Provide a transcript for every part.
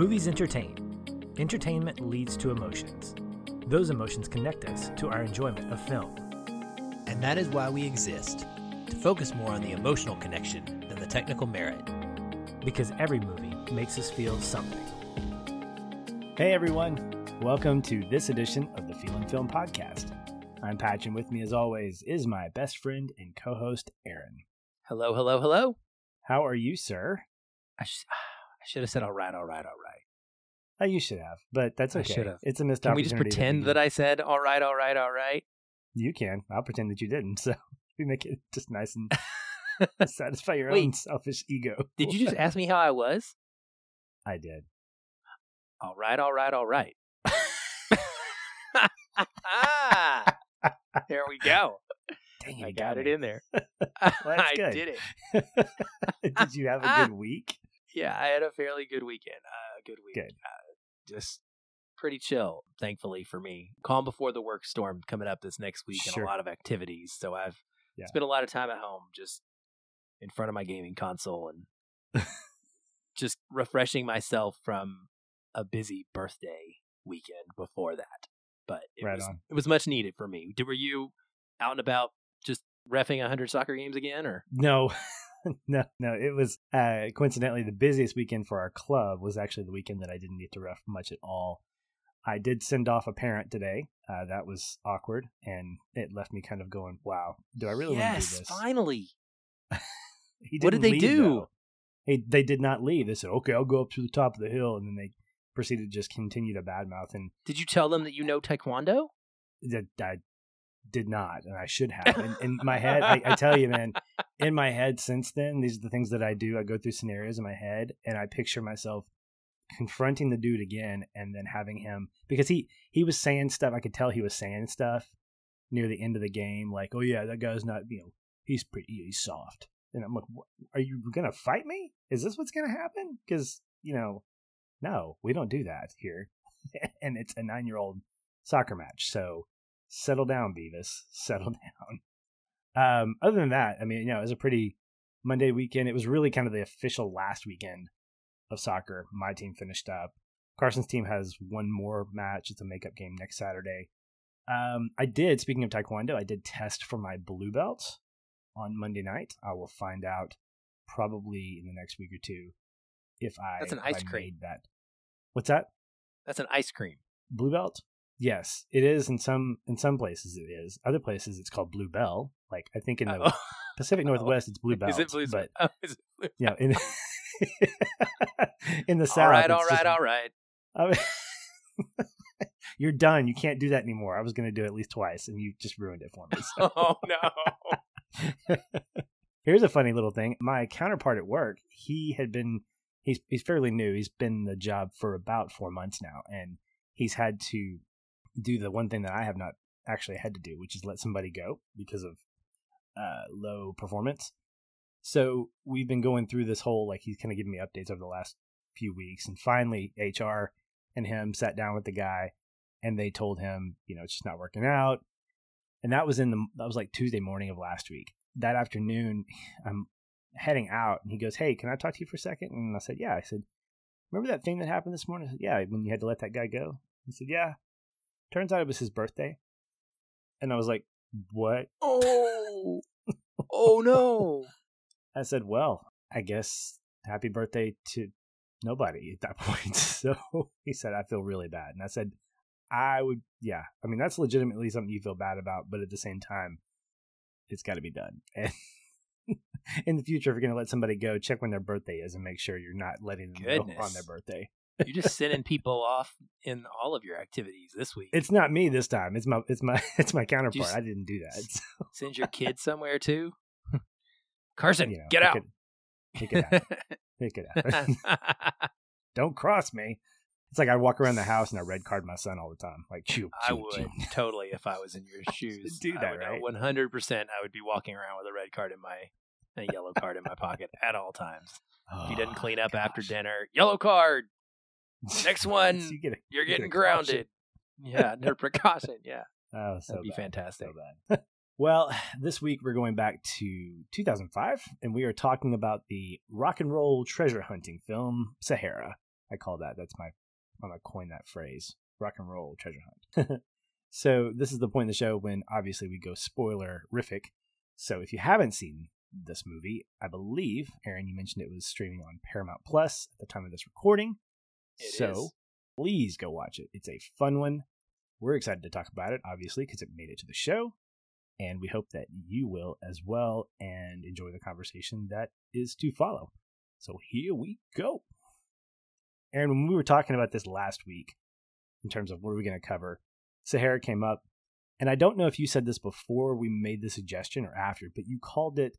Movies entertain. Entertainment leads to emotions. Those emotions connect us to our enjoyment of film. And that is why we exist to focus more on the emotional connection than the technical merit. Because every movie makes us feel something. Hey everyone, welcome to this edition of the Feeling Film Podcast. I'm Patch, and with me, as always, is my best friend and co-host Aaron. Hello, hello, hello. How are you, sir? I, sh- I should have said all right, all right, all right. Oh, you should have, but that's okay. It's a missed Can we just pretend that I said all right, all right, all right? You can. I'll pretend that you didn't. So we make it just nice and satisfy your Wait. own selfish ego. Did you just ask me how I was? I did. All right, all right, all right. there we go. Dang it, I you got it in there. that's I good. did it. did you have a good week? Yeah, I had a fairly good weekend. Uh, good week. Good. Uh, just pretty chill, thankfully for me. Calm before the work storm coming up this next week and a lot of activities. So I've Yeah. spent a lot of time at home just in front of my gaming console and just refreshing myself from a busy birthday weekend before that. But it Right was on. it was much needed for me. Were you out and about just refing 100 soccer games again or No, no, no. It was uh, coincidentally the busiest weekend for our club was actually the weekend that I didn't get to ref much at all. I did send off a parent today. Uh, that was awkward, and it left me kind of going, "Wow, do I really want to do yes, this?" finally. He What did they leave, do? though. Hey, they did not leave. They said, "Okay, I'll go up to the top of the hill," and then they proceeded to just continue to badmouth. And Did you tell them that you know taekwondo? that I did not, and I should have. In, in my head, I, I tell you, man, in my head since then, these are the things that I do. I go through scenarios in my head, and I picture myself confronting the dude again, and then having him because he he was saying stuff. I could tell he was saying stuff near the end of the game, like, "Oh yeah, that guy's not, you know, he's pretty, he's soft." And I'm like, what, "Are you gonna fight me? Is this what's gonna happen?" Because you know, no, we don't do that here, and it's a nine year old soccer match, so settle down, Beavis. Settle down. Um, other than that, I mean, you know, it was a pretty Monday weekend. It was really kind of the official last weekend of soccer. My team finished up. Carson's team has one more match. It's a makeup game next Saturday. Um, I did, speaking of Taekwondo, I did test for my blue belt on Monday night. I will find out probably in the next week or two if I That's an ice cream. made that. What's that? That's an ice cream. Blue belt? Yes, it is in some in some places it is. Other places it's called blue bell. Like I think in the Oh. Pacific Northwest it's blue belt. Is it blue? But oh, is it blue? you know, in in the south, all right, all right, just- all right. I mean, you're done. You can't do that anymore. I was going to do it at least twice, and you just ruined it for me. so. Oh no. Here's a funny little thing. My counterpart at work, he had been he's he's fairly new. He's been in the job for about four months now, and he's had to do the one thing that I have not actually had to do, which is let somebody go because of uh, low performance. So we've been going through this whole like he's kind of giving me updates over the last few weeks, and finally HR and him sat down with the guy, and they told him, you know, it's just not working out. And that was in the that was like Tuesday morning of last week that afternoon, I'm heading out, and he goes, "Hey, can I talk to you for a second? And I said, "Yeah." I said, "Remember that thing that happened this morning?" I said, "Yeah, when you had to let that guy go." He said, "Yeah." Turns out it was his birthday, and I was like, "What?" Oh. Oh no. I said, "Well, I guess happy birthday to nobody at that point." So he said, "I feel really bad," and I said, "I would, yeah. I mean, that's legitimately something you feel bad about, but at the same time, it's got to be done." And in the future, if you're going to let somebody go, check when their birthday is and make sure you're not letting them go on their birthday. You're just sending people off in all of your activities this week. It's not me this time. It's my it's my it's my counterpart. I didn't do that. So, Send your kid somewhere too. Carson, you know, get out. could- It could happen. It happen. Don't cross me. It's like I walk around the house and I red card my son all the time. Like, chew, I would totally if I was in your shoes. Do I that, would uh, right? 100%. I would be walking around with a red card in my, a yellow card in my pocket at all times. If he didn't Oh, clean up after dinner, yellow card. Next one, you get a, You're you get getting grounded. Yeah, no precaution. Yeah, Oh, so that'd be bad. fantastic. So well, this week we're going back to 2005, and we are talking about the rock and roll treasure hunting film Sahara. I call that. That's my I'm gonna coin that phrase. Rock and roll treasure hunt. so this is the point in the show when obviously we go spoiler rific. So if you haven't seen this movie, I believe Aaron, you mentioned it was streaming on Paramount Plus at the time of this recording. It so is. please go watch it. It's a fun one. We're excited to talk about it, obviously, because it made it to the show. And we hope that you will as well and enjoy the conversation that is to follow. So here we go. Aaron, when we were talking about this last week, in terms of what are we going to cover, Sahara came up. And I don't know if you said this before we made the suggestion or after, but you called it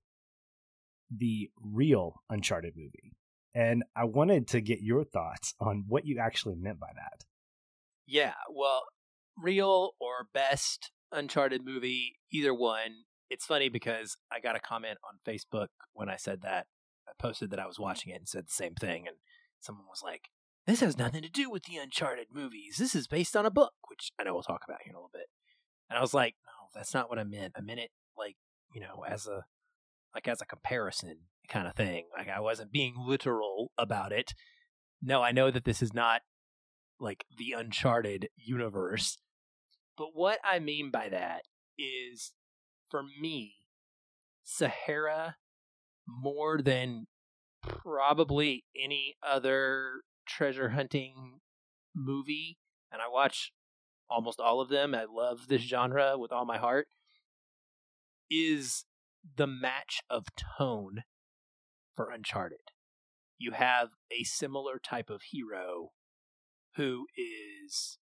the real Uncharted movie. And I wanted to get your thoughts on what you actually meant by that. Yeah, well, real or best Uncharted movie, either one. It's funny because I got a comment on Facebook when I said that. I posted that I was watching it and said the same thing, and someone was like, "This has nothing to do with the Uncharted movies. This is based on a book," which I know we'll talk about here in a little bit. And I was like, "No, that's not what I meant. I meant it like you know as a like as a comparison kind of thing. Like I wasn't being literal about it. No, I know that this is not like the Uncharted universe. But what I mean by that is for me, Sahara, more than probably any other treasure hunting movie, and I watch almost all of them, I love this genre with all my heart, is the match of tone for Uncharted. You have a similar type of hero who is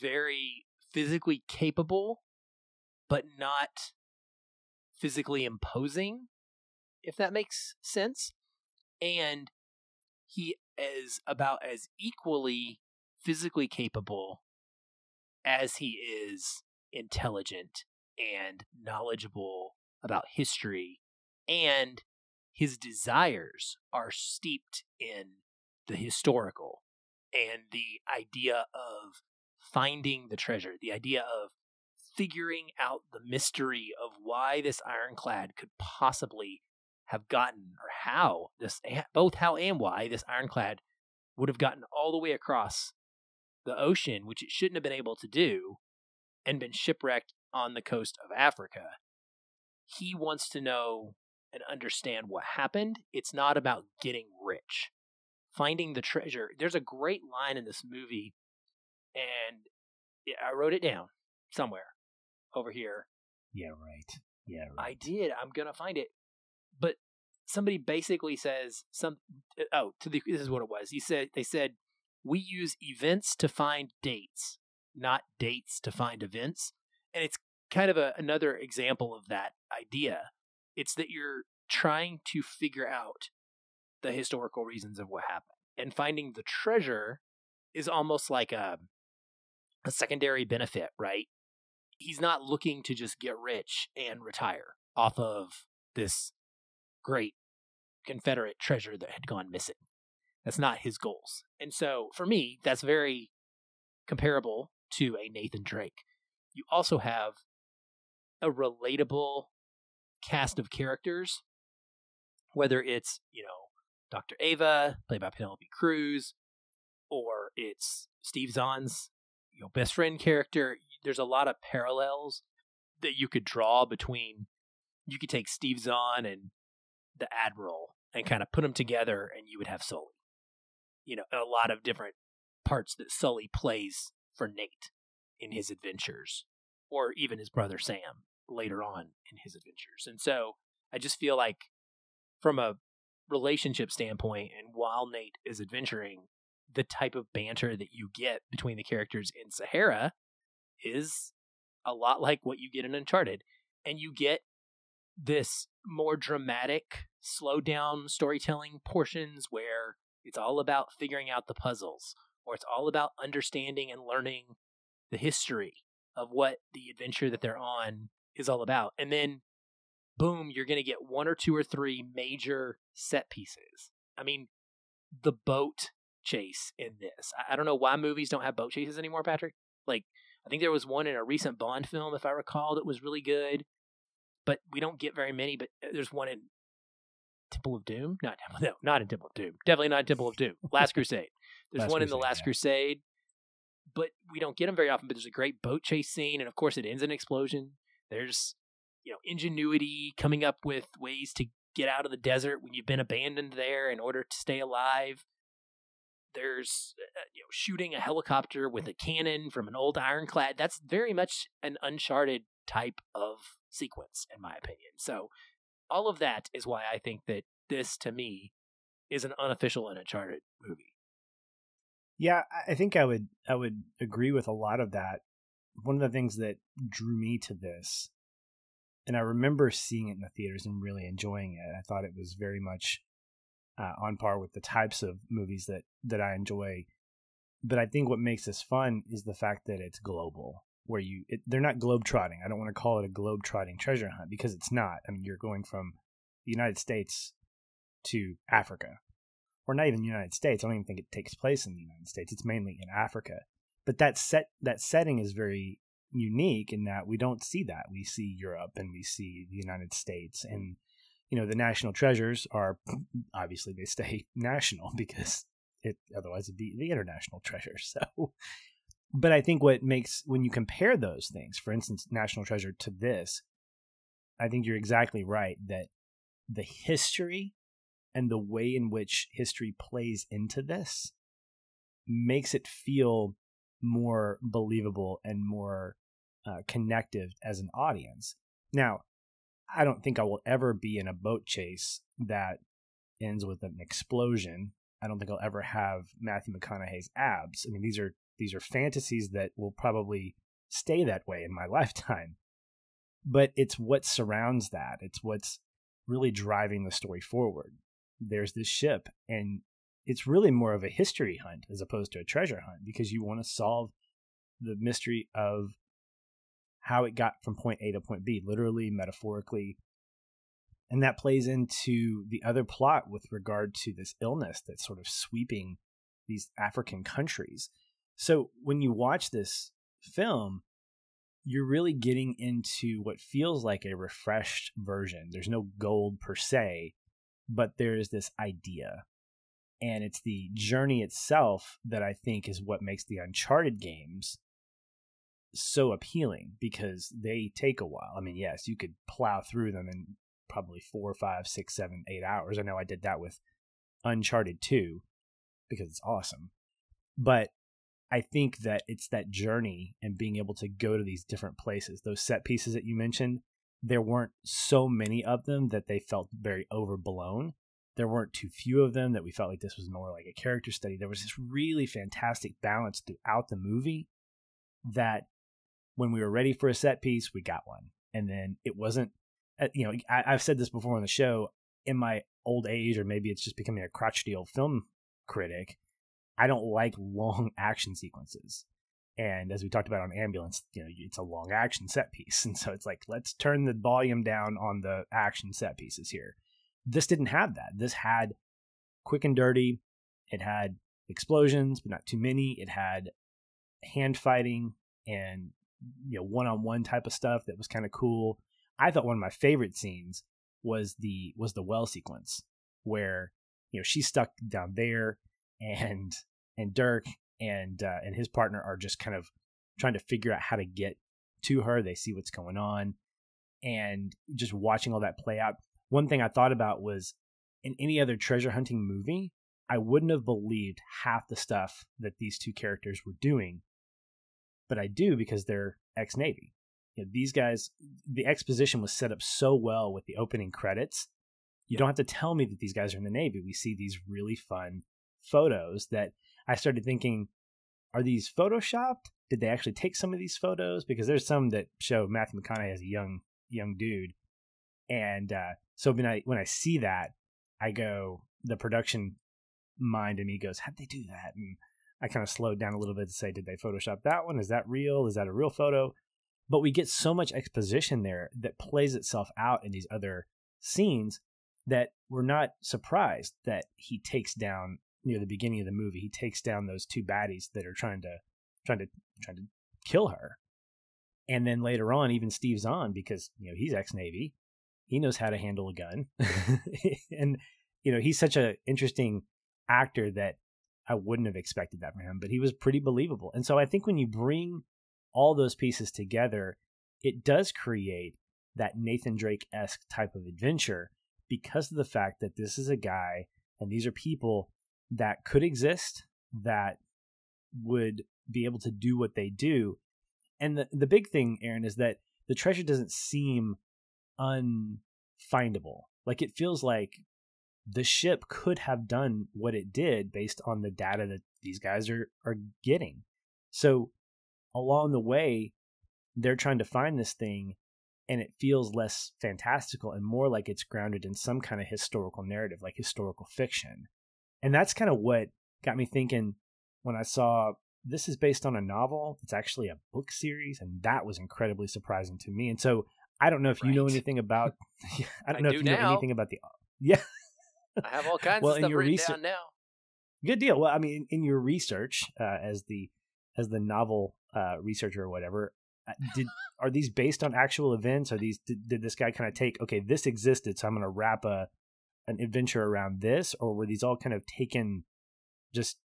very physically capable, but not physically imposing, if that makes sense. And he is about as equally physically capable as he is intelligent and knowledgeable about history and his desires are steeped in the historical and the idea of finding the treasure, the idea of figuring out the mystery of why this ironclad could possibly have gotten, or how this, both how and why this ironclad would have gotten all the way across the ocean, which it shouldn't have been able to do, and been shipwrecked on the coast of Africa. He wants to know and understand what happened. It's not about getting rich. Finding the treasure. There's a great line in this movie, and I wrote it down somewhere over here. Yeah, right. Yeah, right. I did. I'm gonna find it. But somebody basically says some. Uh, oh, to the this is what it was. He said they said we use events to find dates, not dates to find events, and it's kind of a, another example of that idea. It's that you're trying to figure out the historical reasons of what happened, and finding the treasure is almost like a a secondary benefit, right? He's not looking to just get rich and retire off of this great Confederate treasure that had gone missing. That's not his goals. And so for me, that's very comparable to a Nathan Drake. You also have a relatable cast of characters, whether it's, you know, Dr. Eva, played by Penelope Cruz, or it's Steve Zahn's you know best friend character there's a lot of parallels that you could draw between you could take steve zahn and the admiral and kind of put them together and you would have sully you know a lot of different parts that sully plays for nate in his adventures or even his brother sam later on in his adventures and so i just feel like from a relationship standpoint and while nate is adventuring the type of banter that you get between the characters in Sahara is a lot like what you get in Uncharted. And you get this more dramatic, slow down storytelling portions where it's all about figuring out the puzzles, or it's all about understanding and learning the history of what the adventure that they're on is all about. And then, boom, you're going to get one or two or three major set pieces. I mean, the boat chase in this. I, I don't know why movies don't have boat chases anymore, Patrick. Like, I think there was one in a recent Bond film, if I recall, that was really good, but we don't get very many. But uh, there's one in Temple of Doom. Not no, not in Temple of Doom. Definitely not in Temple of Doom. Last Crusade. There's Last one in the Last yeah. Crusade, but we don't get them very often. But there's a great boat chase scene, and of course, it ends in an explosion. There's you know ingenuity coming up with ways to get out of the desert when you've been abandoned there in order to stay alive. There's uh, you know shooting a helicopter with a cannon from an old ironclad. That's very much an Uncharted type of sequence, in my opinion. So all of that is why I think that this, to me, is an unofficial and Uncharted movie. Yeah, I- I think I would I would agree with a lot of that. One of the things that drew me to this, and I remember seeing it in the theaters and really enjoying it. I thought it was very much uh, on par with the types of movies that that I enjoy. But I think what makes this fun is the fact that it's global, where you it, they're not globe trotting. I don't want to call it a globe trotting treasure hunt because it's not. I mean, you're going from the United States to Africa or not even the United States. I don't even think it takes place in the United States. It's mainly in Africa. But that set that setting is very unique in that we don't see that. We see Europe and we see the United States and you know the national treasures are obviously they stay national because it otherwise it'd be the international treasure. So but I think what makes when you compare those things, for instance, National Treasure to this, I think you're exactly right that the history and the way in which history plays into this makes it feel more believable and more uh, connective as an audience. Now, I don't think I will ever be in a boat chase that ends with an explosion. I don't think I'll ever have Matthew McConaughey's abs. I mean, these are these are fantasies that will probably stay that way in my lifetime. But it's what surrounds that. It's what's really driving the story forward. There's this ship, and it's really more of a history hunt as opposed to a treasure hunt because you want to solve the mystery of how it got from point A to point B, literally, metaphorically. And that plays into the other plot with regard to this illness that's sort of sweeping these African countries. So when you watch this film, you're really getting into what feels like a refreshed version. There's no gold per se, but there is this idea. And it's the journey itself that I think is what makes the Uncharted games so appealing because they take a while. I mean, yes, you could plow through them in probably four, five, six, seven, eight hours. I know I did that with Uncharted 2 because it's awesome. But I think that it's that journey and being able to go to these different places. Those set pieces that you mentioned, there weren't so many of them that they felt very overblown. There weren't too few of them that we felt like this was more like a character study. There was this really fantastic balance throughout the movie that when we were ready for a set piece, we got one. And then it wasn't, uh, you know, I, I've said this before on the show. In my old age, or maybe it's just becoming a crotchety old film critic, I don't like long action sequences. And as we talked about on Ambulance, you know, it's a long action set piece. And so it's like, let's turn the volume down on the action set pieces here. This didn't have that. This had quick and dirty. It had explosions, but not too many. It had hand fighting and you know one-on-one type of stuff that was kind of cool. I thought one of my favorite scenes was the was the well sequence where you know she's stuck down there and and Dirk and uh, and his partner are just kind of trying to figure out how to get to her. They see what's going on, and just watching all that play out. One thing I thought about was in any other treasure hunting movie, I wouldn't have believed half the stuff that these two characters were doing, but I do because they're ex Navy. You know, these guys, the exposition was set up so well with the opening credits. You don't have to tell me that these guys are in the Navy. We see these really fun photos that I started thinking, are these photoshopped? Did they actually take some of these photos? Because there's some that show Matthew McConaughey as a young young dude, and uh, so when I when I see that, I go the production mind in me goes, how'd they do that? And I kind of slowed down a little bit to say, did they Photoshop that one? Is that real? Is that a real photo? But we get so much exposition there that plays itself out in these other scenes that we're not surprised that he takes down near the beginning of the movie. He takes down those two baddies that are trying to trying to trying to kill her. And then later on, even Steve Zahn, because you know he's ex Navy, he knows how to handle a gun, and you know he's such an interesting actor that I wouldn't have expected that from him, but he was pretty believable. And so I think when you bring all those pieces together, it does create that Nathan Drake esque type of adventure because of the fact that this is a guy and these are people that could exist that would be able to do what they do. And the, the big thing, Aaron, is that the treasure doesn't seem unfindable. Like it feels like the ship could have done what it did based on the data that these guys are are getting. So along the way, they're trying to find this thing and it feels less fantastical and more like it's grounded in some kind of historical narrative, like historical fiction. And that's kind of what got me thinking when I saw this is based on a novel. It's actually a book series, and that was incredibly surprising to me. And so I don't know if right. you know anything about. I don't I know do if you now. know anything about the. Yeah. I have all kinds well, of stuff your written research, down now. Good deal. Well, I mean, in your research uh, as the as the novel uh, researcher or whatever, uh, did are these based on actual events? Are these did, did this guy kind of take okay, this existed, so I'm going to wrap a an adventure around this, or were these all kind of taken? Just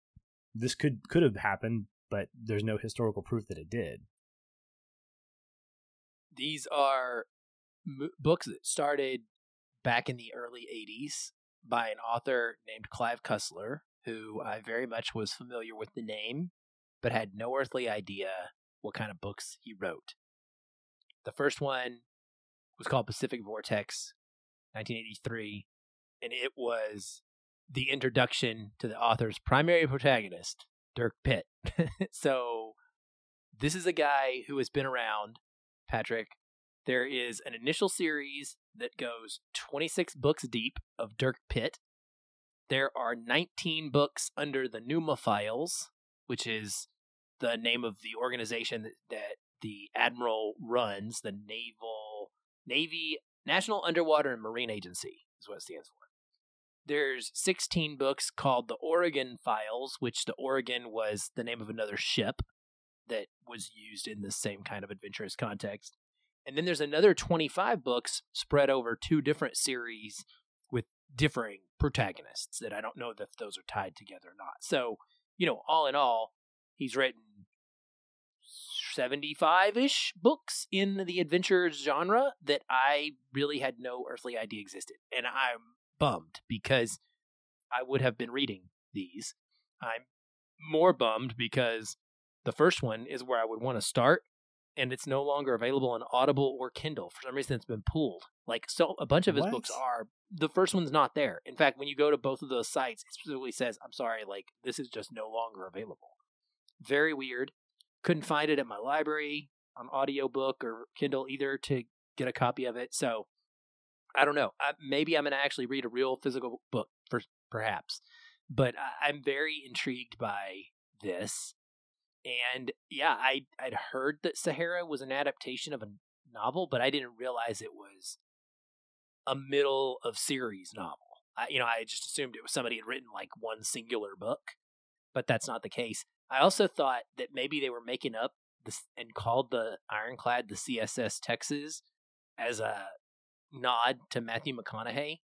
this could could have happened, but there's no historical proof that it did. These are m- books that started back in the early 80s by an author named Clive Cussler, who I very much was familiar with the name, but had no earthly idea what kind of books he wrote. The first one was called Pacific Vortex, 1983, and it was the introduction to the author's primary protagonist, Dirk Pitt. so, this is a guy who has been around, Patrick. There is an initial series that goes 26 books deep of Dirk Pitt. There are 19 books under the Numa Files, which is the name of the organization that, that the admiral runs, the Naval Navy National Underwater and Marine Agency is what it stands for. There's 16 books called the Oregon Files, which the Oregon was the name of another ship that was used in the same kind of adventurous context. And then there's another 25 books spread over two different series with differing protagonists that I don't know if those are tied together or not. So, you know, all in all, he's written 75 ish books in the adventure genre that I really had no earthly idea existed. And I'm bummed because I would have been reading these. I'm more bummed because the first one is where I would want to start and it's no longer available on Audible or Kindle. For some reason, it's been pulled. Like, so a bunch of his What? books are. The first one's not there. In fact, when you go to both of those sites, it specifically says, I'm sorry, like, this is just no longer available. Very weird. Couldn't find it at my library on audiobook or Kindle either to get a copy of it. So, I don't know. I, maybe I'm going to actually read a real physical book, for, perhaps. But I, I'm very intrigued by this. And yeah, I I'd heard that Sahara was an adaptation of a novel, but I didn't realize it was a middle of series novel. I, you know, I just assumed it was somebody had written like one singular book, but that's not the case. I also thought that maybe they were making up this and called the Ironclad the CSS Texas as a nod to Matthew McConaughey,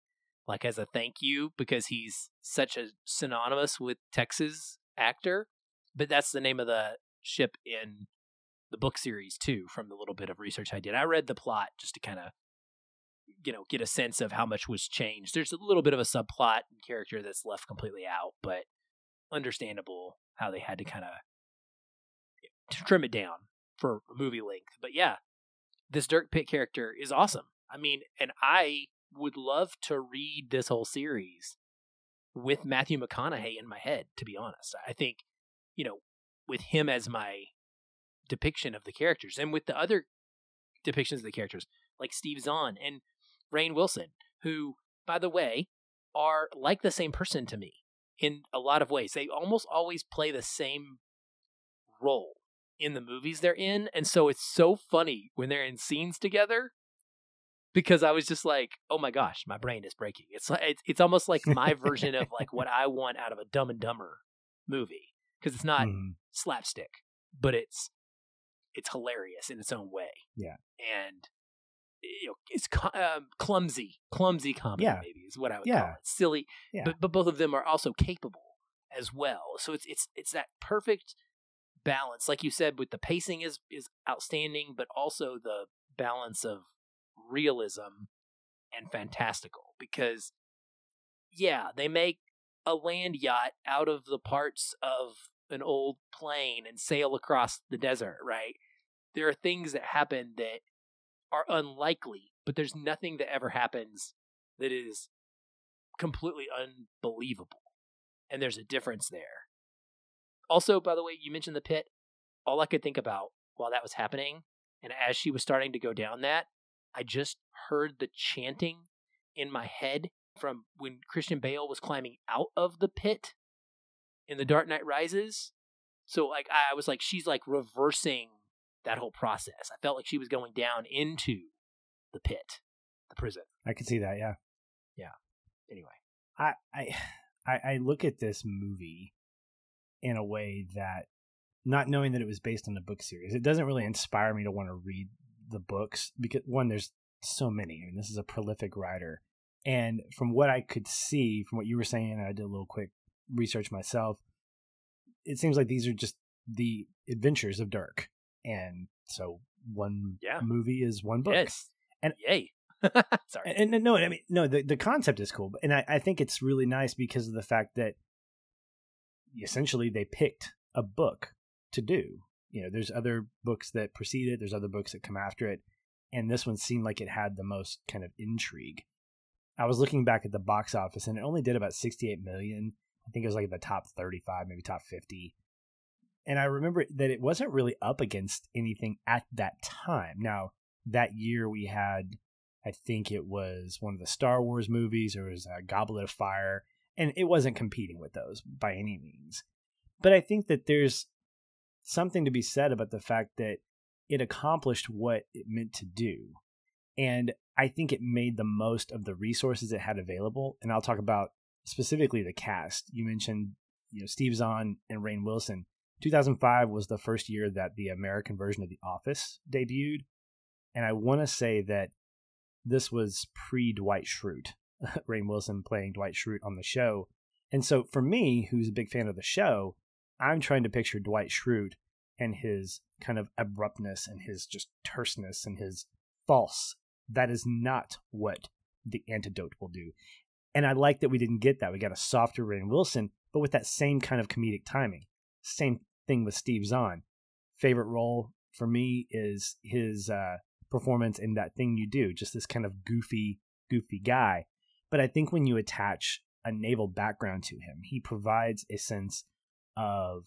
like as a thank you because he's such a synonymous with Texas actor but that's the name of the ship in the book series too from the little bit of research i did. I read the plot just to kind of you know get a sense of how much was changed. There's a little bit of a subplot and character that's left completely out but understandable how they had to kind of trim it down for movie length. But yeah this dirk pitt character is awesome. I mean and i would love to read this whole series with matthew mcconaughey in my head to be honest. I think you know, with him as my depiction of the characters and with the other depictions of the characters, like Steve Zahn and Rainn Wilson, who, by the way, are like the same person to me in a lot of ways. They almost always play the same role in the movies they're in. And so it's so funny when they're in scenes together because I was just like, oh my gosh, my brain is breaking. It's like, it's, it's almost like my version of like what I want out of a Dumb and Dumber movie because it's not Mhm. slapstick, but it's it's hilarious in its own way. Yeah. And you know, it's um, clumsy, clumsy comedy. Yeah. maybe is what I would Yeah. call it. Silly, Yeah. but but both of them are also capable as well. So it's it's it's that perfect balance, like you said, with the pacing is is outstanding, but also the balance of realism and fantastical because yeah, they make a land yacht out of the parts of an old plane and sail across the desert, right? There are things that happen that are unlikely, but there's nothing that ever happens that is completely unbelievable. And there's a difference there. Also, by the way, you mentioned the pit. All I could think about while that was happening, and as she was starting to go down that, I just heard the chanting in my head from when Christian Bale was climbing out of the pit in The Dark Knight Rises. So like I was like she's like reversing that whole process. I felt like she was going down into the pit, the prison. I could see that. Yeah. Yeah. Anyway, I, I I look at this movie in a way that not knowing that it was based on the book series, it doesn't really inspire me to want to read the books because one, there's so many. I mean, this is a prolific writer. And from what I could see, from what you were saying, and I did a little quick research myself, it seems like these are just the adventures of Dirk. And so one Yeah. movie is one book. yes, And- yay. Sorry. And, and no, I mean, no, the, the concept is cool. And I, I think it's really nice because of the fact that essentially they picked a book to do. You know, there's other books that precede it, there's other books that come after it. And this one seemed like it had the most kind of intrigue. I was looking back at the box office and it only did about 68 million. I think it was like the top 35, maybe top 50. And I remember that it wasn't really up against anything at that time. Now, that year we had I think it was one of the Star Wars movies, or was a Goblet of Fire, and it wasn't competing with those by any means. But I think that there's something to be said about the fact that it accomplished what it meant to do. And I think it made the most of the resources it had available. And I'll talk about specifically the cast. You mentioned, you know, Steve Zahn and Rainn Wilson. 2005 was the first year that the American version of The Office debuted. And I want to say that this was pre Dwight Schrute, Rainn Wilson playing Dwight Schrute on the show. And so for me, who's a big fan of the show, I'm trying to picture Dwight Schrute and his kind of abruptness and his just terseness and his false. That is not what the antidote will do. And I like that we didn't get that. We got a softer Rainn Wilson, but with that same kind of comedic timing. Same thing with Steve Zahn. Favorite role for me is his uh, performance in that thing you do, just this kind of goofy, goofy guy. But I think when you attach a naval background to him, he provides a sense of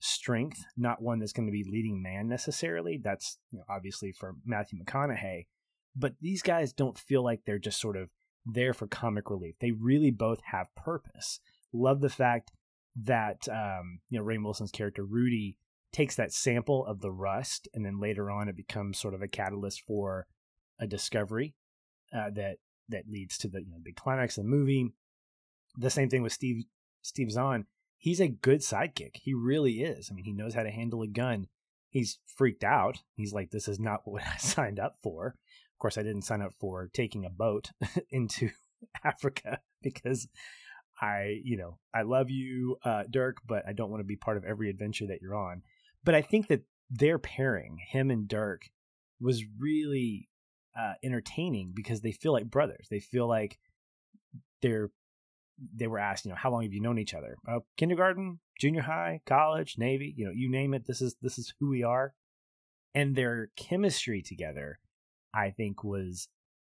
strength, not one that's going to be leading man necessarily. That's you know, obviously for Matthew McConaughey. But these guys don't feel like they're just sort of there for comic relief. They really both have purpose. Love the fact that um, you know Rainn Wilson's character Rudy takes that sample of the rust, and then later on it becomes sort of a catalyst for a discovery uh, that that leads to the you know, big climax of the movie. The same thing with Steve Steve Zahn. He's a good sidekick. He really is. I mean, he knows how to handle a gun. He's freaked out. He's like, "This is not what I signed up for." Of course, I didn't sign up for taking a boat into Africa because I, you know, I love you, uh, Dirk, but I don't want to be part of every adventure that you're on. But I think that their pairing, him and Dirk, was really uh, entertaining because they feel like brothers. They feel like they're they were asked, you know, how long have you known each other? Uh, kindergarten, junior high, college, Navy, you know, you name it. This is this is who we are, and their chemistry together, I think, was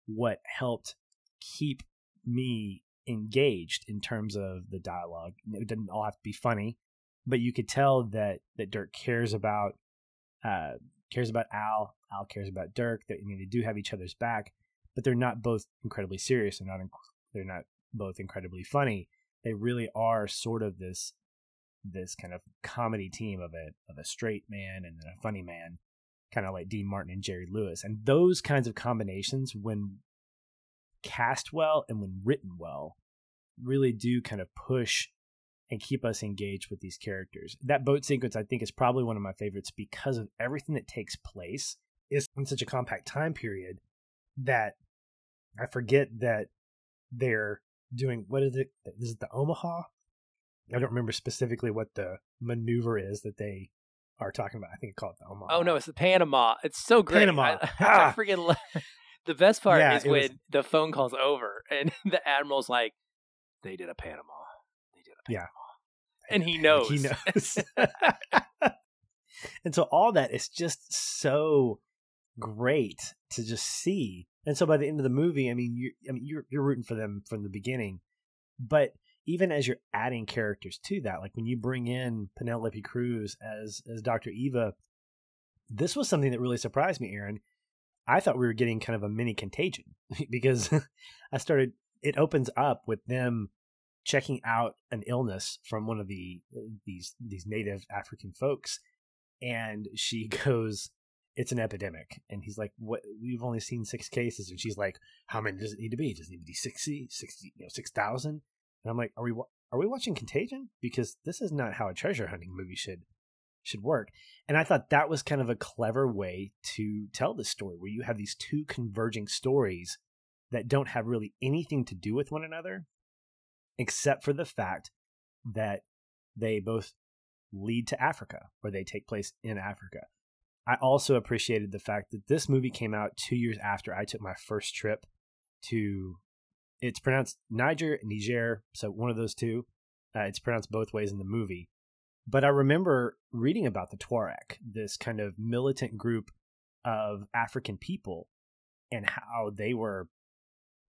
what helped keep me engaged in terms of the dialogue. It didn't all have to be funny, but you could tell that that Dirk cares about uh, cares about Al. Al cares about Dirk. That I mean, they do have each other's back, but they're not both incredibly serious. They're not. Inc- they're not both incredibly funny. They really are sort of this this kind of comedy team of a of a straight man and then a funny man, kind of like Dean Martin and Jerry Lewis. And those kinds of combinations, when cast well and when written well, really do kind of push and keep us engaged with these characters. That boat sequence, I think, is probably one of my favorites because of everything that takes place is in such a compact time period that I forget that they're doing what is it? Is it the Omaha? I don't remember specifically what the maneuver is that they are talking about. I think it's called the Omaha. Oh no, it's the Panama. It's so great. Panama. I, Ah. I freaking love. The best part Yeah, is when was- the phone call's over and the admiral's like, "They did a Panama. They did a Panama." Yeah. Panama," and he knows. He knows. and so all that is just so great to just see. And so by the end of the movie, I mean, you I mean you're you're rooting for them from the beginning, but even as you're adding characters to that, like when you bring in Penelope Cruz as as Dr. Eva, this was something that really surprised me, Aaron. I thought we were getting kind of a mini contagion because I started. It opens up with them checking out an illness from one of the these these native African folks, and she goes, "It's an epidemic," and he's like, "What? We've only seen six cases," and she's like, "How many does it need to be? Does it need to be 60, 60 you know, six thousand? And I'm like, "Are we are we watching Contagion? Because this is not how a treasure hunting movie should should work." And I thought that was kind of a clever way to tell this story, where you have these two converging stories that don't have really anything to do with one another, except for the fact that they both lead to Africa, or they take place in Africa. I also appreciated the fact that this movie came out two years after I took my first trip to. It's pronounced Niger, Niger, so one of those two. Uh, it's pronounced both ways in the movie. But I remember reading about the Tuareg, this kind of militant group of African people, and how they were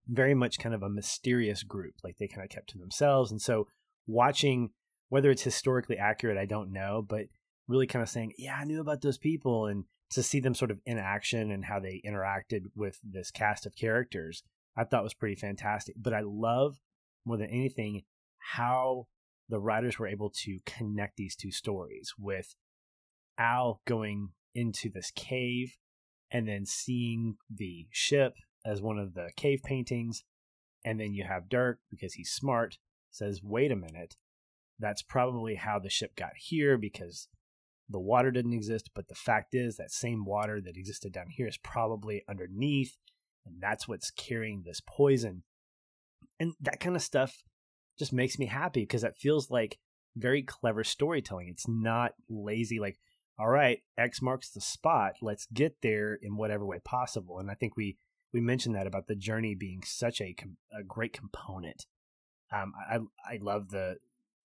very much kind of a mysterious group. Like they kind of kept to themselves. And so watching, whether it's historically accurate, I don't know, but really kind of saying, yeah, I knew about those people. And to see them sort of in action and how they interacted with this cast of characters, I thought was pretty fantastic. But I love more than anything how the writers were able to connect these two stories with Al going into this cave and then seeing the ship as one of the cave paintings. And then you have Dirk, because he's smart, says, wait a minute, that's probably how the ship got here because the water didn't exist. But the fact is, that same water that existed down here is probably underneath. And that's what's carrying this poison. And that kind of stuff just makes me happy because it feels like very clever storytelling. It's not lazy, like, all right, X marks the spot. Let's get there in whatever way possible. And I think we we mentioned that about the journey being such a a great component. Um, I I love the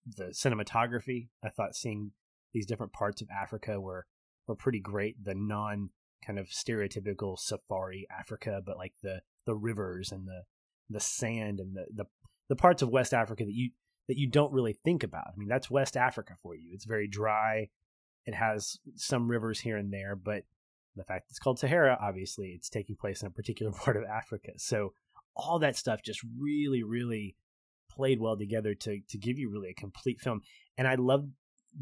the cinematography. I thought seeing these different parts of Africa were were pretty great. The non kind of stereotypical safari Africa, but like the the rivers and the the sand and the the, the parts of West Africa that you that you don't really think about. I mean, that's West Africa for you. It's very dry. It has some rivers here and there, but the fact it's called Sahara, obviously, it's taking place in a particular part of Africa. So all that stuff just really, really played well together to to give you really a complete film. And I love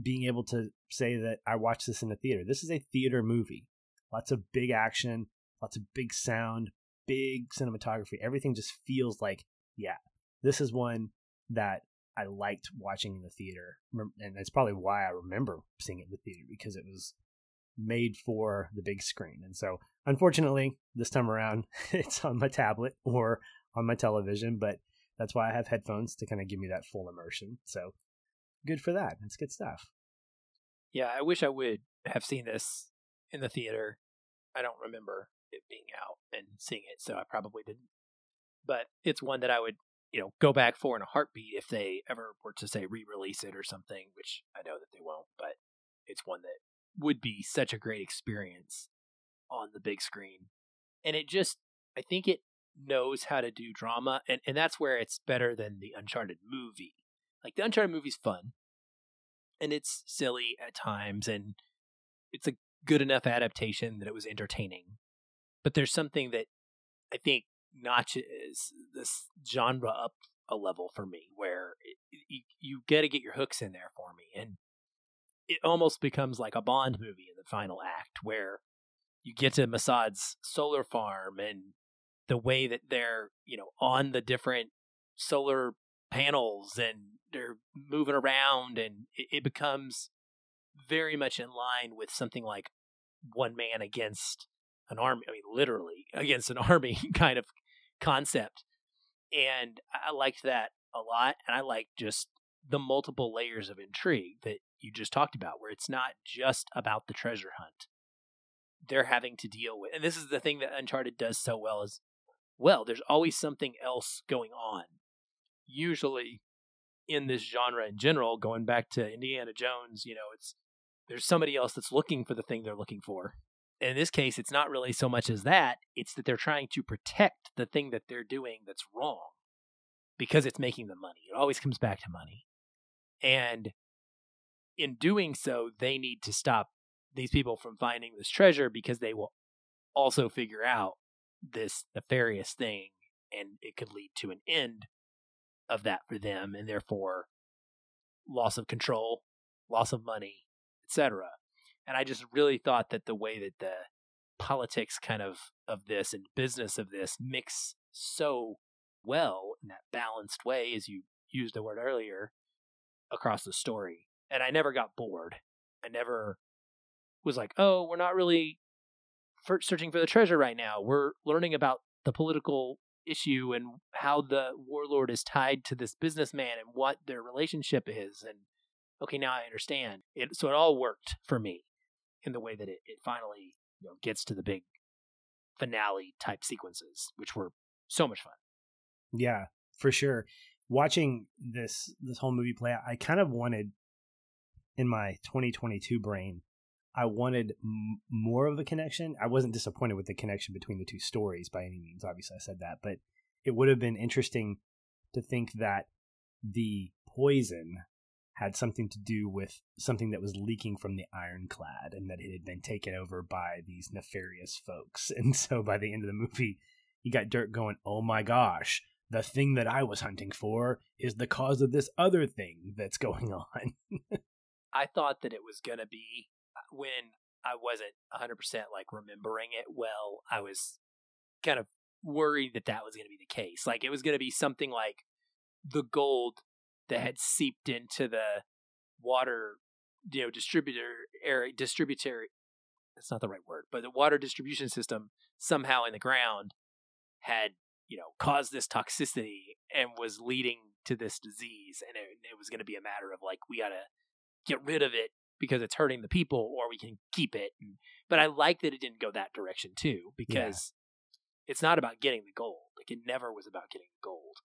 being able to say that I watched this in the theater. This is a theater movie. Lots of big action, lots of big sound, big cinematography. Everything just feels like, yeah, this is one that I liked watching in the theater. And that's probably why I remember seeing it in the theater because it was made for the big screen. And so, unfortunately, this time around, it's on my tablet or on my television, but that's why I have headphones to kind of give me that full immersion. So, good for that. It's good stuff. Yeah, I wish I would have seen this in the theater. I don't remember it being out and seeing it, so I probably didn't. But it's one that I would, you know, go back for in a heartbeat if they ever were to say re-release it or something, which I know that they won't, but it's one that would be such a great experience on the big screen. And it just I think it knows how to do drama and, and that's where it's better than the Uncharted movie. Like the Uncharted movie's fun and it's silly at times and it's a good enough adaptation that it was entertaining. But there's something that I think notches this genre up a level for me where it, you, you got to get your hooks in there for me and it almost becomes like a Bond movie in the final act where you get to Massarde's solar farm and the way that they're, you know, on the different solar panels and they're moving around and it, it becomes very much in line with something like one man against an army. I mean, literally against an army kind of concept. And I liked that a lot. And I liked just the multiple layers of intrigue that you just talked about, where it's not just about the treasure hunt. They're having to deal with, and this is the thing that Uncharted does so well is, well, there's always something else going on. Usually, in this genre in general, going back to Indiana Jones, you know, it's there's somebody else that's looking for the thing they're looking for. In this case, it's not really so much as that, it's that they're trying to protect the thing that they're doing that's wrong because it's making them money. It always comes back to money. And in doing so, they need to stop these people from finding this treasure because they will also figure out this nefarious thing and it could lead to an end of that for them and therefore loss of control, loss of money, etc. And I just really thought that the way that the politics kind of of this and business of this mix so well in that balanced way as you used the word earlier across the story. And I never got bored. I never was like, "Oh, we're not really searching for the treasure right now. We're learning about the political issue and how the warlord is tied to this businessman and what their relationship is and okay now i understand it so it all worked for me in the way that it, it finally you know gets to the big finale type sequences which were so much fun yeah for sure watching this this whole movie play out i kind of wanted in my 2022 brain I wanted m- more of a connection. I wasn't disappointed with the connection between the two stories by any means. Obviously, I said that, but it would have been interesting to think that the poison had something to do with something that was leaking from the ironclad and that it had been taken over by these nefarious folks. And so by the end of the movie, you got Dirk going, oh my gosh, the thing that I was hunting for is the cause of this other thing that's going on. I thought that it was going to be uh, when I wasn't 100% like remembering it well, I was kind of worried that that was going to be the case. Like it was going to be something like the gold that had seeped into the water, you know, distributor area, distributor. That's not the right word, but the water distribution system somehow in the ground had, you know, caused this toxicity and was leading to this disease. And it, it was going to be a matter of like, we got to get rid of it because it's hurting the people or we can keep it. But I like that it didn't go that direction too because yeah. it's not about getting the gold. Like it never was about getting gold.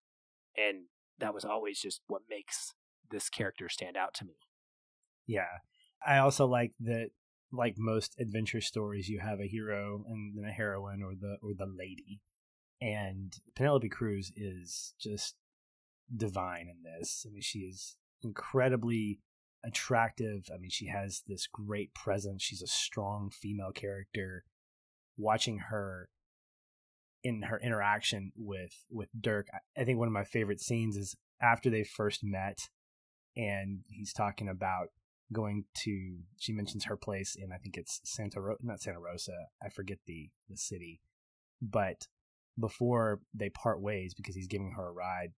And that was always just what makes this character stand out to me. Yeah. I also like that like most adventure stories you have a hero and then a heroine or the or the lady. And Penelope Cruz is just divine in this. I mean she is incredibly attractive. I mean, she has this great presence. She's a strong female character. Watching her in her interaction with with Dirk, I think one of my favorite scenes is after they first met, and he's talking about going to. She mentions her place and I think it's Santa Ro- not Santa Rosa. I forget the the city, but before they part ways because he's giving her a ride,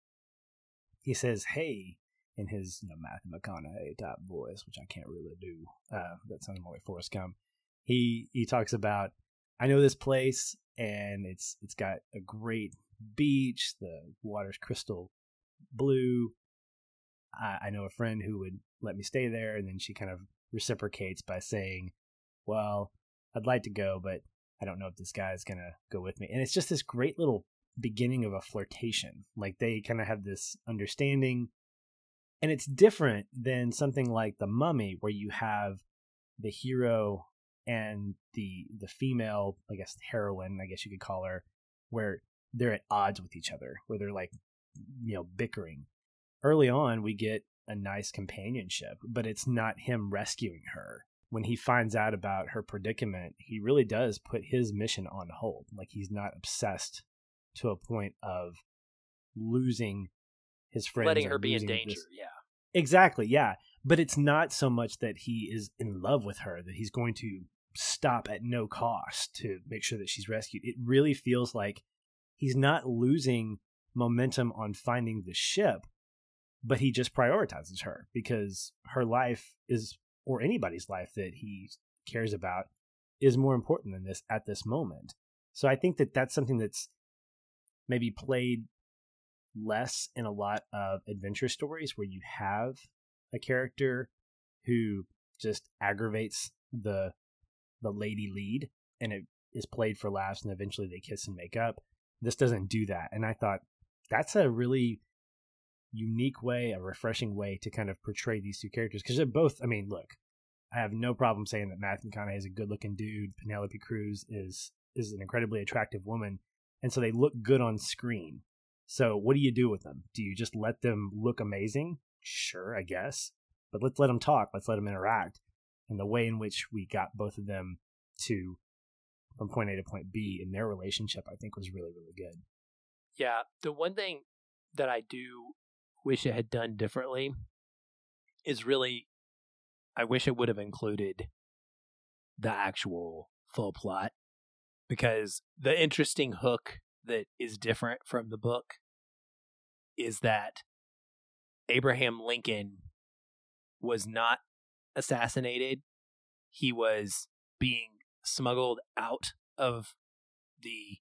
he says, "Hey, in his you know, Matthew McConaughey type voice, which I can't really do. Uh, that sounds more like Forrest Gump. He he talks about I know this place and it's it's got a great beach. The water's crystal blue. I, I know a friend who would let me stay there, and then she kind of reciprocates by saying, "Well, I'd like to go, but I don't know if this guy is gonna go with me." And it's just this great little beginning of a flirtation. Like they kind of have this understanding and it's different than something like the mummy where you have the hero and the the female i guess heroine i guess you could call her where they're at odds with each other where they're like you know bickering. Early on we get a nice companionship but it's not him rescuing her. When he finds out about her predicament he really does put his mission on hold. Like he's not obsessed to a point of losing his friends letting her be in danger this. yeah. Exactly yeah. But it's not so much that he is in love with her that he's going to stop at no cost to make sure that she's rescued it really feels like he's not losing momentum on finding the ship but he just prioritizes her because her life is or anybody's life that he cares about is more important than this at this moment. So I think that that's something that's maybe played less in a lot of adventure stories where you have a character who just aggravates the the lady lead and it is played for laughs and eventually they kiss and make up. This doesn't do that. And I thought that's a really unique way, a refreshing way to kind of portray these two characters because they're both. I mean, look, I have no problem saying that Matthew McConaughey is a good-looking dude. Penelope Cruz is is an incredibly attractive woman, and so they look good on screen. So what do you do with them? Do you just let them look amazing? Sure, I guess, but let's let them talk. Let's let them interact. And the way in which we got both of them to from point A to point B in their relationship, I think was really really good. Yeah, the one thing that I do wish it had done differently is really I wish it would have included the actual full plot because the interesting hook that is different from the book is that Abraham Lincoln was not assassinated. He was being smuggled out of the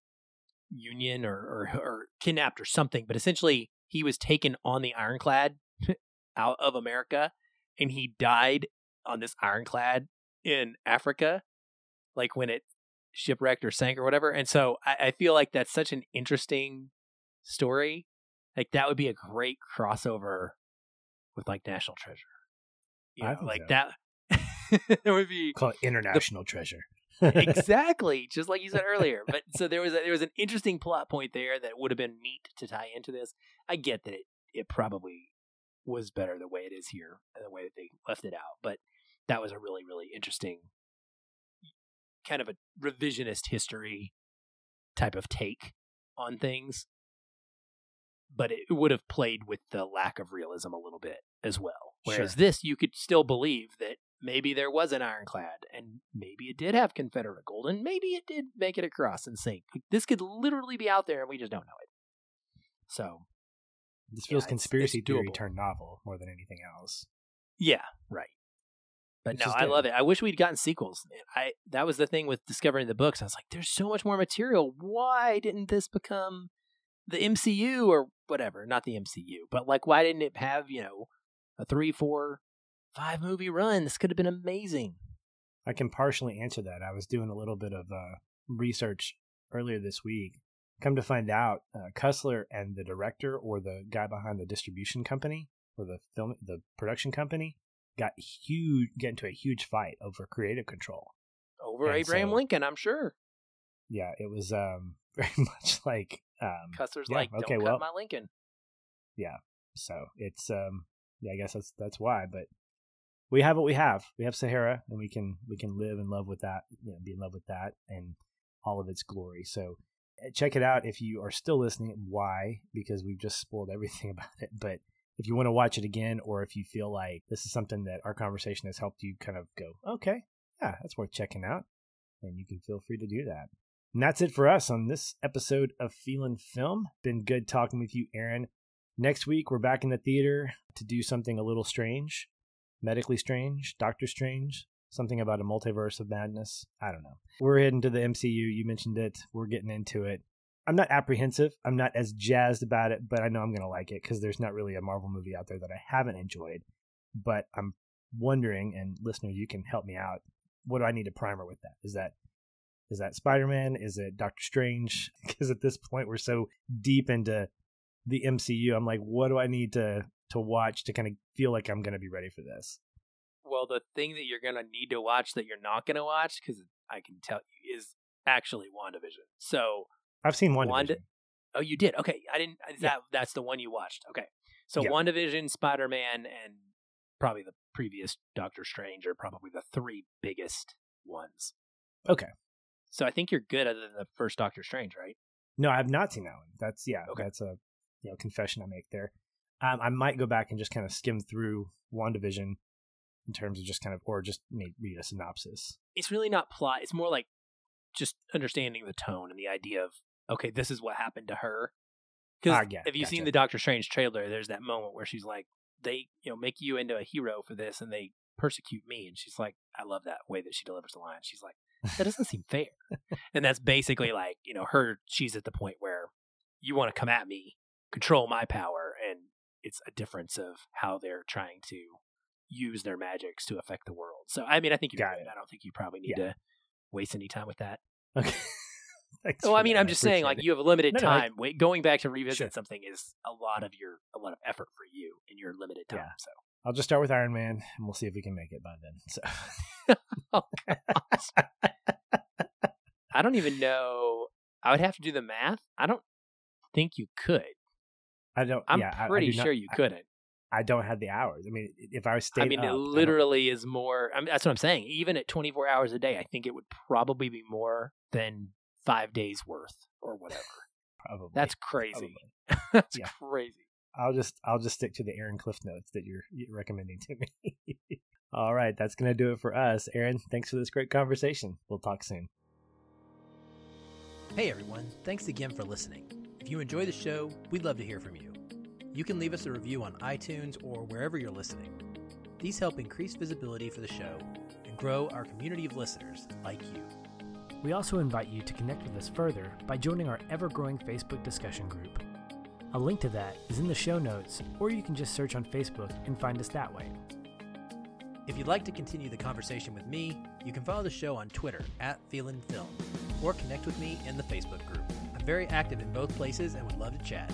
Union or, or, or kidnapped or something, but essentially he was taken on the ironclad out of America and he died on this ironclad in Africa, like when it shipwrecked or sank or whatever. And so I, I feel like that's such an interesting story. Like that would be a great crossover with like National Treasure. You know, like so. that. it would be called international the, treasure. exactly, just like you said earlier. But so there was a, there was an interesting plot point there that would have been neat to tie into this. I get that it it probably was better the way it is here and the way that they left it out, but that was a really really interesting kind of a revisionist history type of take on things. But it would have played with the lack of realism a little bit as well. Whereas sure. this, you could still believe that maybe there was an ironclad and maybe it did have Confederate gold and maybe it did make it across and sink. This could literally be out there and we just don't know it. So this feels yeah, conspiracy it's, it's theory turned novel more than anything else. Yeah, right. But it's no, I love it. I wish we'd gotten sequels. I that was the thing with discovering the books. I was like, there's so much more material. Why didn't this become the MCU or whatever? Not the MCU, but like, why didn't it have you know a three, four, five movie run? This could have been amazing. I can partially answer that. I was doing a little bit of uh, research earlier this week. Come to find out, uh, Cussler and the director or the guy behind the distribution company or the film, the production company, got huge, get into a huge fight over creative control over and Abraham so, Lincoln. I'm sure. Yeah, it was um, very much like um, Cussler's yeah, like, okay, well, my Lincoln. Yeah, so it's um, yeah, I guess that's that's why. But we have what we have. We have Sahara, and we can we can live and love with that. You know, be in love with that and all of its glory. So eh, check it out if you are still listening. Why? Because we've just spoiled everything about it. But if you want to watch it again, or if you feel like this is something that our conversation has helped you kind of go, okay, yeah, that's worth checking out, then you can feel free to do that. And that's it for us on this episode of Feeling Film. Been good talking with you, Aaron. Next week, we're back in the theater to do something a little strange, medically strange, Doctor Strange, something about a multiverse of madness. I don't know. We're heading to the MCU. You mentioned it. We're getting into it. I'm not apprehensive. I'm not as jazzed about it, but I know I'm going to like it because there's not really a Marvel movie out there that I haven't enjoyed. But I'm wondering, and listener, you can help me out. What do I need a primer with that? Is that is that Spider Man? Is it Doctor Strange? Because at this point, we're so deep into the MCU. I'm like, what do I need to to watch to kind of feel like I'm going to be ready for this? Well, the thing that you're going to need to watch that you're not going to watch, because I can tell you, is actually WandaVision. So I've seen one. Wanda. Oh, you did. Okay, I didn't. That yeah. that's the one you watched. Okay, so yeah. WandaVision, Spider Man, and probably the previous Doctor Strange are probably the three biggest ones. Okay. So I think you're good other than the first Doctor Strange, right? No, I have not seen that one. That's yeah. Okay. That's a you know confession I make there. Um, I might go back and just kind of skim through WandaVision in terms of just kind of or just read a synopsis. It's really not plot. It's more like just understanding the tone and the idea of okay, this is what happened to her. Because ah, yeah, if you've gotcha. seen the Doctor Strange trailer, there's that moment where she's like, they you know make you into a hero for this, and they persecute me, and she's like, I love that way that she delivers the line. She's like, That doesn't seem fair. and that's basically like, you know, her, she's at the point where you want to come at me, control my power, and it's a difference of how they're trying to use their magics to affect the world. So, I mean, I think you got it. I don't think you probably need yeah. to waste any time with that. Okay. well, I mean, I'm just saying, like, it. you have a limited no, time. No, Wait, going back to revisit sure. something is a lot of your, a lot of effort for you in your limited time. Yeah. So I'll just start with Iron Man, and we'll see if we can make it by then. So, oh, I don't even know. I would have to do the math. I don't think you could. I don't. I'm yeah, pretty I, I sure not, you couldn't. I don't have the hours. I mean, if I was staying, I mean, up, it literally is more. I mean, that's what I'm saying. Even at 24 hours a day, I think it would probably be more than five days worth or whatever. Probably. That's crazy. Probably. that's yeah. crazy. I'll just I'll just stick to the Aaron Cliff notes that you're, you're recommending to me. All right, that's gonna do it for us. Aaron, thanks for this great conversation. We'll talk soon. Hey everyone, thanks again for listening. If you enjoy the show, we'd love to hear from you. You can leave us a review on iTunes or wherever you're listening. These help increase visibility for the show and grow our community of listeners like you. We also invite you to connect with us further by joining our ever growing Facebook discussion group. A link to that is in the show notes, or you can just search on Facebook and find us that way. If you'd like to continue the conversation with me, you can follow the show on Twitter at FeelinFilm, or connect with me in the Facebook group. I'm very active in both places and would love to chat.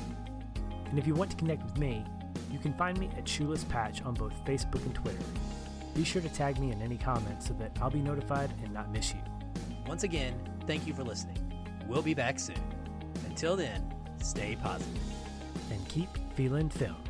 And if you want to connect with me, you can find me at Shoeless Patch on both Facebook and Twitter. Be sure to tag me in any comments so that I'll be notified and not miss you. Once again, thank you for listening. We'll be back soon. Until then, stay positive and keep feeling film.